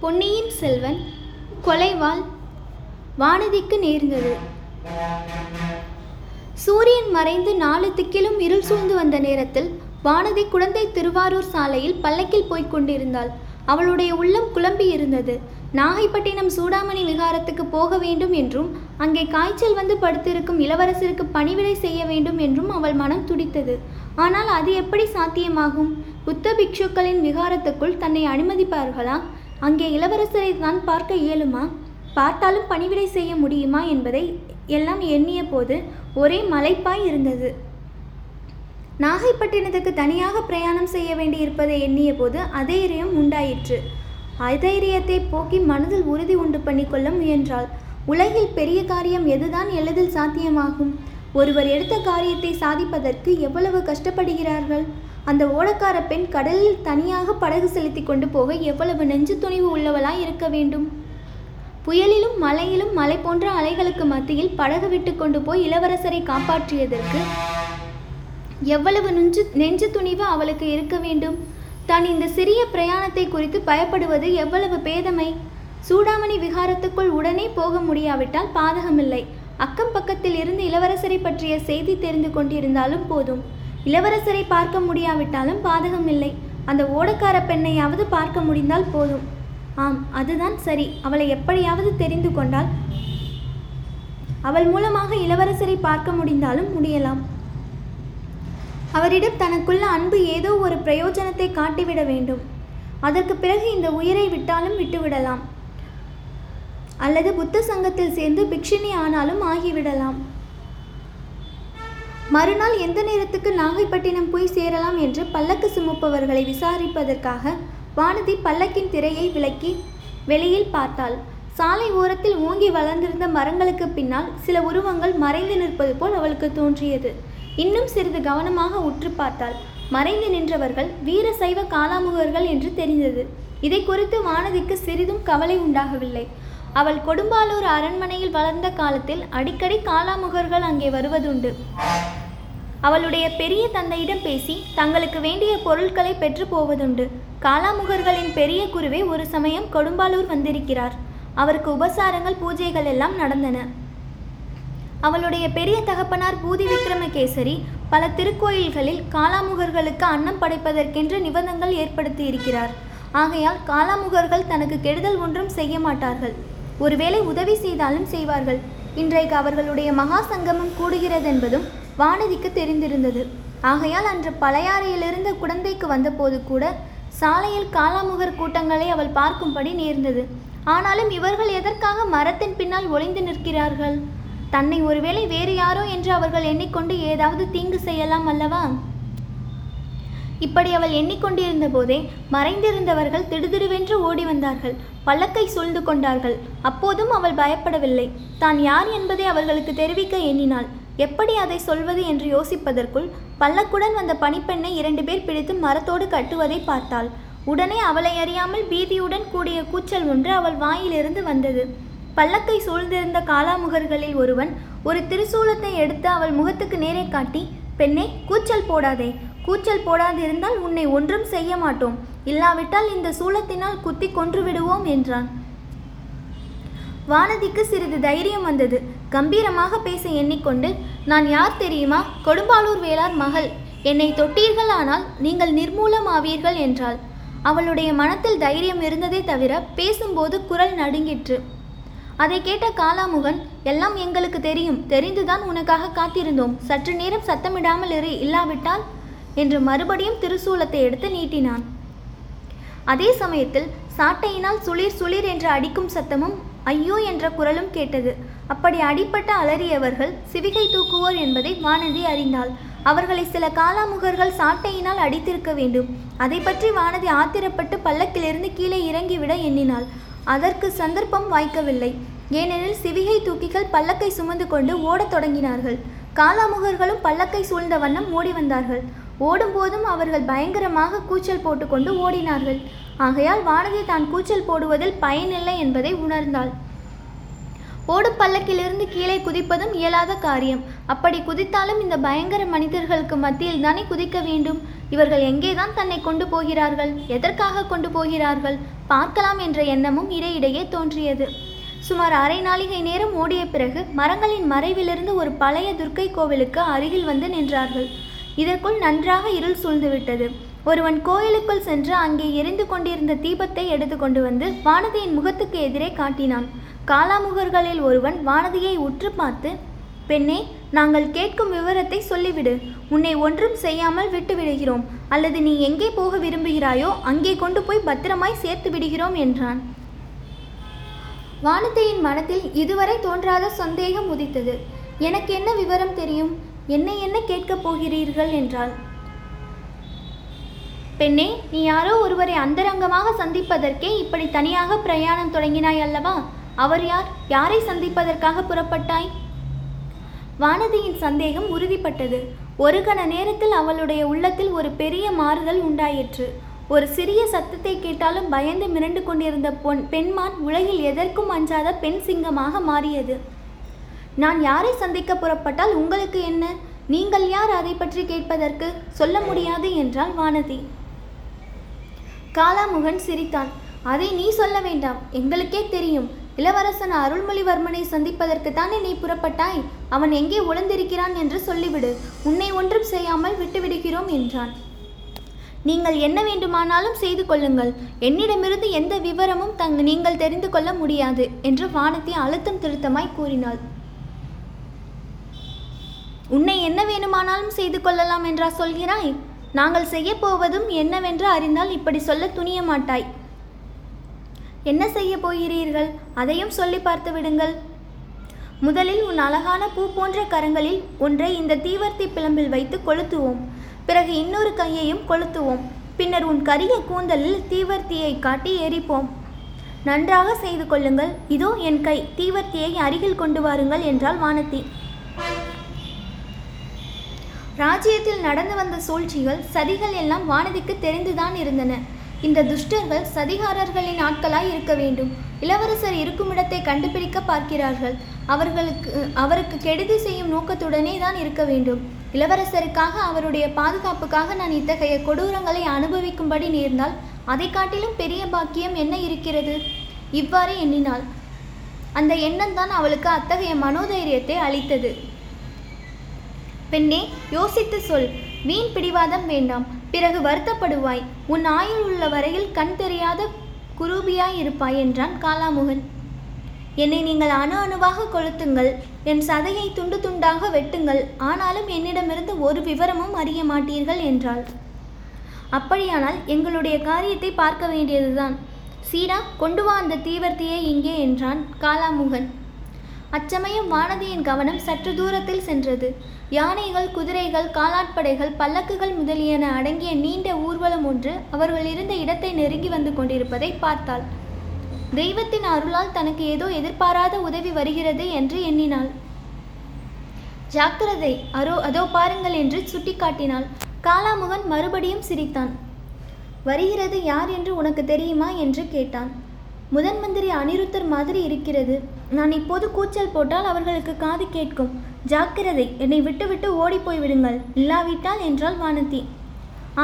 பொன்னியின் செல்வன் கொலைவாள் வானதிக்கு நேர்ந்தது. சூரியன் மறைந்து நாலு திக்கிலும் இருள் சூழ்ந்து வந்த நேரத்தில் வானதி குழந்தை திருவாரூர் சாலையில் பல்லக்கில் போய்க் கொண்டிருந்தாள். அவளுடைய உள்ளம் குழம்பி இருந்தது. நாகைப்பட்டினம் சூடாமணி விகாரத்துக்கு போக வேண்டும் என்றும் அங்கே காய்ச்சல் வந்து படுத்திருக்கும் இளவரசருக்கு பணிவிடை செய்ய வேண்டும் என்றும் அவள் மனம் துடித்தது. ஆனால் அது எப்படி சாத்தியமாகும்? புத்த பிக்ஷுக்களின் விகாரத்துக்குள் தன்னை அனுமதிப்பார்களா? அங்கே இளவரசரை தான் பார்க்க இயலுமா? பார்த்தாலும் பணிவிடை செய்ய முடியுமா என்பதை எல்லாம் எண்ணிய போது ஒரே மலைப்பாய் இருந்தது. நாகைப்பட்டினத்துக்கு தனியாக பிரயாணம் செய்ய வேண்டியிருப்பதை எண்ணிய போது அதைரியம் உண்டாயிற்று. அதைரியத்தை போக்கி மனதில் உறுதி உண்டு பண்ணிக்கொள்ள முயன்றாள். உலகில் பெரிய காரியம் எதுதான் எளிதில் சாத்தியமாகும்? ஒருவர் எடுத்த காரியத்தை சாதிப்பதற்கு எவ்வளவு கஷ்டப்படுகிறார்கள்? அந்த ஓடக்கார பெண் கடலில் தனியாக படகு செலுத்தி கொண்டு போக எவ்வளவு நெஞ்சு துணிவு உள்ளவளாய் இருக்க வேண்டும்? புயலிலும் மலையிலும் மலை போன்ற அலைகளுக்கு மத்தியில் படகு விட்டு கொண்டு போய் இளவரசரை காப்பாற்றியதற்கு எவ்வளவு நெஞ்சு நெஞ்சு துணிவு அவளுக்கு இருக்க வேண்டும்? தான் இந்த சிறிய பிரயாணத்தை குறித்து பயப்படுவது எவ்வளவு பேதமை? சூடாமணி விகாரத்துக்குள் உடனே போக முடியாவிட்டால் பாதகமில்லை. அக்கம் பக்கத்தில் இருந்து இளவரசரை பற்றிய செய்தி தெரிந்து கொண்டிருந்தாலும் போதும். இளவரசரை பார்க்க முடியாவிட்டாலும் பாதகமில்லை அந்த ஓடக்கார பெண்ணையாவது பார்க்க முடிந்தால் போதும். ஆம் அதுதான் சரி. அவளை எப்படியாவது தெரிந்து கொண்டால் அவள் மூலமாக இளவரசரை பார்க்க முடிந்தாலும் முடியலாம். அவரிடம் தனக்குள்ள அன்பு ஏதோ ஒரு பிரயோஜனத்தை காட்டிவிட வேண்டும். அதற்கு பிறகு இந்த உயிரை விட்டாலும் விட்டுவிடலாம். அல்லது புத்த சங்கத்தில் சேர்ந்து பிக்ஷினி ஆனாலும் ஆகிவிடலாம். மறுநாள் எந்த நேரத்துக்கு நாகைப்பட்டினம் போய் சேரலாம் என்று பல்லக்கு சுமப்பவர்களை விசாரிப்பதற்காக வானதி பல்லக்கின் திரையை விலக்கி வெளியில் பார்த்தாள். சாலை ஓரத்தில் ஓங்கி வளர்ந்திருந்த மரங்களுக்கு பின்னால் சில உருவங்கள் மறைந்து நிற்பது போல் அவளுக்கு தோன்றியது. இன்னும் சிறிது கவனமாக உற்று பார்த்தாள். மறைந்து நின்றவர்கள் வீர சைவ காலாமுகர்கள் என்று தெரிந்தது. இதை குறித்து வானதிக்கு சிறிதும் கவலை உண்டாகவில்லை. அவள் கொடும்பாலூர் அரண்மனையில் வளர்ந்த காலத்தில் அடிக்கடி காலாமுகர்கள் அங்கே வருவதுண்டு. அவளுடைய பெரிய தந்தையிடம் பேசி தங்களுக்கு வேண்டிய பொருட்களை பெற்று போவதுண்டு. காலாமுகர்களின் பெரிய குருவே ஒரு சமயம் கொடும்பாலூர் வந்திருக்கிறார். அவருக்கு உபசாரங்கள் பூஜைகள் எல்லாம் நடந்தன. அவளுடைய பெரிய தகப்பனார் பூதி விக்ரமகேசரி பல திருக்கோயில்களில் காலாமுகர்களுக்கு அன்னம் படைப்பதற்கென்று நிபந்தங்கள் ஏற்படுத்தி இருக்கிறார். ஆகையால் காலாமுகர்கள் தனக்கு கெடுதல் ஒன்றும் செய்ய மாட்டார்கள். ஒருவேளை உதவி செய்தாலும் செய்வார்கள். இன்றைக்கு அவர்களுடைய மகா சங்கமம் கூடுகிறதென்பதும் வானதிக்கு தெரிந்திருந்தது. ஆகையால் அன்று பழையாறையிலிருந்து குடந்தைக்கு வந்தபோது கூட சாலையில் காலாமுகர் கூட்டங்களை அவள் பார்க்கும்படி நேர்ந்தது. ஆனாலும் இவர்கள் எதற்காக மரத்தின் பின்னால் ஒளிந்து நிற்கிறார்கள்? தன்னை ஒருவேளை வேறு யாரோ என்று அவர்கள் எண்ணிக்கொண்டு ஏதாவது தீங்கு செய்யலாம் அல்லவா? இப்படி அவள் எண்ணிக்கொண்டிருந்த போதே மறைந்திருந்தவர்கள் திடுதிடுவென்று ஓடி வந்தார்கள். பல்லக்கை சூழ்ந்து கொண்டார்கள். அப்போதும் அவள் பயப்படவில்லை. தான் யார் என்பதை அவர்களுக்கு தெரிவிக்க எண்ணினாள். எப்படி அதை சொல்வது என்று யோசிப்பதற்குள் பல்லக்குடன் வந்த பணிப்பெண்ணை இரண்டு பேர் பிடித்து மரத்தோடு கட்டுவதை பார்த்தாள். உடனே அவளை அறியாமல் பீதியுடன் கூடிய கூச்சல் ஒன்று அவள் வாயிலிருந்து வந்தது. பல்லக்கை சூழ்ந்திருந்த காலாமுகர்களில் ஒருவன் ஒரு திருசூலத்தை எடுத்து அவள் முகத்துக்கு நேரே காட்டி பெண்ணே கூச்சல் போடாதே. கூச்சல் போடாதிருந்தால் உன்னை ஒன்றும் செய்ய மாட்டோம். இல்லாவிட்டால் இந்த சூலத்தினால் குத்தி கொன்று விடுவோம் என்றான். வானதிக்கு சிறிது தைரியம் வந்தது. கம்பீரமாக பேச எண்ணிக்கொண்டு நான் யார் தெரியுமா? கொடும்பாளூர் வேளார் மகள். என்னை தொட்டீர்களானால் நீங்கள் நிர்மூலமாவீர்கள் என்றாள். அவளுடைய மனத்தில் தைரியம் இருந்ததே தவிர பேசும்போது குரல் நடுங்கிற்று. அதை கேட்ட காலாமுகன் எல்லாம் எங்களுக்கு தெரியும். தெரிந்துதான் உனக்காக காத்திருந்தோம். சற்று நேரம் சத்தமிடாமல் இரு இல்லாவிட்டால் என்று மறுபடியும் திருசூலத்தை எடுத்து நீட்டினான். அதே சமயத்தில் சாட்டையினால் சுளிர் சுளிர் என்று அடிக்கும் சத்தமும் ஐயோ என்ற குரலும் கேட்டது. அப்படி அடிப்பட்ட அலறியவர்கள் சிவிகை தூக்குவோர் என்பதை வானதி அறிந்தாள். அவர்களை சில காலாமுகர்கள் சாட்டையினால் அடித்திருக்க வேண்டும். அதை பற்றி வானதி ஆத்திரப்பட்டு பல்லக்கிலிருந்து கீழே இறங்கிவிட எண்ணினாள். அதற்கு சந்தர்ப்பம் வாய்க்கவில்லை. ஏனெனில் சிவிகை தூக்கிகள் பல்லக்கை சுமந்து கொண்டு ஓடத் தொடங்கினார்கள். காலாமுகர்களும் பல்லக்கை சூழ்ந்த வண்ணம் ஓடி வந்தார்கள். ஓடும்போதும் அவர்கள் பயங்கரமாக கூச்சல் போட்டுக்கொண்டு ஓடினார்கள். ஆகையால் வானதி தான் கூச்சல் போடுவதில் பயனில்லை என்பதை உணர்ந்தாள். ஓடும் பல்லக்கிலிருந்து கீழே குதிப்பதும் இயலாத காரியம். அப்படி குதித்தாலும் இந்த பயங்கர மனிதர்களுக்கு மத்தியில் தானே குதிக்க வேண்டும்? இவர்கள் எங்கேதான் தன்னை கொண்டு போகிறார்கள்? எதற்காக கொண்டு போகிறார்கள்? பார்க்கலாம் என்ற எண்ணமும் இடையிடையே தோன்றியது. சுமார் அரை நாளிகை நேரம் ஓடிய பிறகு மரங்களின் மறைவிலிருந்து ஒரு பழைய துர்க்கை கோவிலுக்கு அருகில் வந்து நின்றார்கள். இதற்குள் நன்றாக இருள் சூழ்ந்துவிட்டது. ஒருவன் கோயிலுக்குள் சென்று அங்கே எரிந்து கொண்டிருந்த தீபத்தை எடுத்து கொண்டு வந்து வானதியின் முகத்துக்கு எதிரே காட்டினான். காலாமுகர்களில் ஒருவன் வானதியை உற்று பார்த்து பெண்ணே நாங்கள் கேட்கும் விவரத்தை சொல்லிவிடு. உன்னை ஒன்றும் செய்யாமல் விட்டு விடுகிறோம். அல்லது நீ எங்கே போக விரும்புகிறாயோ அங்கே கொண்டு போய் பத்திரமாய் சேர்த்து விடுகிறோம் என்றான். வானதியின் மனத்தில் இதுவரை தோன்றாத சந்தேகம் உதித்தது. எனக்கு என்ன விவரம் தெரியும்? என்னை என்ன கேட்கப் போகிறீர்கள் என்றாள். பெண்ணே நீ யாரோ ஒருவரை அந்தரங்கமாக சந்திப்பதற்கே இப்படி தனியாக பிரயாணம் தொடங்கினாய் அல்லவா? அவர் யார்? யாரை சந்திப்பதற்காக புறப்பட்டாய்? வானதியின் சந்தேகம் உறுதிப்பட்டது. ஒரு கண நேரத்தில் அவளுடைய உள்ளத்தில் ஒரு பெரிய மாறுதல் உண்டாயிற்று. ஒரு சிறிய சத்தத்தை கேட்டாலும் பயந்து மிரண்டு கொண்டிருந்த பொன் பெண்மான் உலகில் எதற்கும் அஞ்சாத பெண் சிங்கமாக மாறியது. நான் யாரை சந்திக்க புறப்பட்டால் உங்களுக்கு என்ன? நீங்கள் யார் அதை பற்றி கேட்பதற்கு சொல்ல முடியாது என்றாள் வானதி. காலாமுகன் சிரித்தான். அதை நீ சொல்ல வேண்டாம். எங்களுக்கே தெரியும். இளவரசன் அருள்மொழிவர்மனை சந்திப்பதற்கு தானே நீ புறப்பட்டாய்? அவன் எங்கே உழந்திருக்கிறான் என்று சொல்லிவிடு. உன்னை ஒன்றும் செய்யாமல் விட்டுவிடுகிறோம் என்றான். நீங்கள் என்ன வேண்டுமானாலும் செய்து கொள்ளுங்கள். என்னிடமிருந்து எந்த விவரமும் தங் நீங்கள் தெரிந்து கொள்ள முடியாது என்று வானதி அழுத்தம் திருத்தமாய் கூறினாள். உன்னை என்ன வேணுமானாலும் செய்து கொள்ளலாம் என்றா சொல்கிறாய்? நாங்கள் செய்யப் போவதும் என்னவென்று அறிந்தால் இப்படி சொல்ல துணிய மாட்டாய். என்ன செய்ய போகிறீர்கள்? அதையும் சொல்லி பார்த்து விடுங்கள். முதலில் உன் அழகான பூ போன்ற கரங்களில் ஒன்றை இந்த தீவர்த்தி பிளம்பில் வைத்து கொளுத்துவோம். பிறகு இன்னொரு கையையும் கொளுத்துவோம். பின்னர் உன் கரிய கூந்தலில் தீவர்த்தியை காட்டி எரிப்போம். நன்றாக செய்து கொள்ளுங்கள். இதோ என் கை. தீவர்த்தியை அருகில் கொண்டு வாருங்கள் என்றாள் வானதி. ராஜ்யத்தில் நடந்து வந்த சூழ்ச்சிகள் சதிகள் எல்லாம் வானதிக்கு தெரிந்துதான் இருந்தன. இந்த துஷ்டர்கள் சதிகாரர்களின் ஆட்களாய் இருக்க வேண்டும். இளவரசர் இருக்கும் இடத்தை கண்டுபிடிக்க பார்க்கிறார்கள். அவர்களுக்கு அவருக்கு கெடுதி செய்யும் நோக்கத்துடனே தான் இருக்க வேண்டும். இளவரசருக்காக அவருடைய பாதுகாப்புக்காக நான் இத்தகைய கொடூரங்களை அனுபவிக்கும்படி நேர்ந்தால் அதை காட்டிலும் பெரிய பாக்கியம் என்ன இருக்கிறது? இவ்வாறு எண்ணினாள். அந்த எண்ணம் தான் அவளுக்கு அத்தகைய மனோதைரியத்தை அளித்தது. பெண்ணே யோசித்து சொல். வீண் பிடிவாதம் வேண்டாம். பிறகு வருத்தப்படுவாய். உன் ஆயுள் உள்ள வரையில் கண் தெரியாத குரூபியாய் இருப்பாய் என்றான் காலாமுகன். என்னை நீங்கள் அணு அணுவாக கொளுத்துங்கள். என் சதையை துண்டு துண்டாக வெட்டுங்கள். ஆனாலும் என்னிடமிருந்து ஒரு விவரமும் அறிய மாட்டீர்கள் என்றாள். அப்படியானால் எங்களுடைய காரியத்தை பார்க்க வேண்டியதுதான். சீடா கொண்டு வா அந்த தீவர்த்தியை இங்கே என்றான் காலாமுகன். அச்சமயம் வானதியின் கவனம் சற்று தூரத்தில் சென்றது. யானைகள் குதிரைகள் காலாட்படைகள் பல்லக்குகள் முதலியன அடங்கிய நீண்ட ஊர்வலம் ஒன்று அவர்கள் இருந்த இடத்தை நெருங்கி வந்து கொண்டிருப்பதை பார்த்தாள். தெய்வத்தின் அருளால் தனக்கு ஏதோ எதிர்பாராத உதவி வருகிறது என்று எண்ணினாள். ஜாக்கிரதை அரோ அதோ பாருங்கள் என்று சுட்டிக்காட்டினாள். காலாமுகன் மறுபடியும் சிரித்தான். வருகிறது யார் என்று உனக்கு தெரியுமா? என்று கேட்டான். முதன் மந்திரி அனிருத்தர் மாதிரி இருக்கிறது. நான் இப்போது கூச்சல் போட்டால் அவர்களுக்கு காது கேட்கும். ஜாக்கிரதை என்னை விட்டுவிட்டு ஓடிப்போய் விடுங்கள். இல்லாவிட்டால் என்றால் வானதி.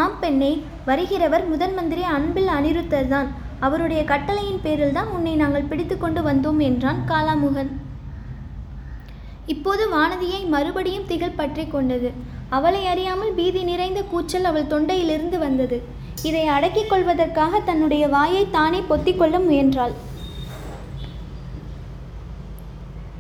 ஆம் பெண்ணே வருகிறவர் முதன் மந்திரி அன்பில் அனிருத்தர் தான். அவருடைய கட்டளையின் பேரில் தான் உன்னை நாங்கள் பிடித்து கொண்டு வந்தோம் என்றான் காலாமுகன். இப்போது வானதியை மறுபடியும் திகழ் பற்றி கொண்டது. அவளை அறியாமல் பீதி நிறைந்த கூச்சல் அவள் தொண்டையிலிருந்து வந்தது. இதை அடக்கிக் கொள்வதற்காக தன்னுடைய வாயை தானே பொத்திக்கொள்ள முயன்றாள்.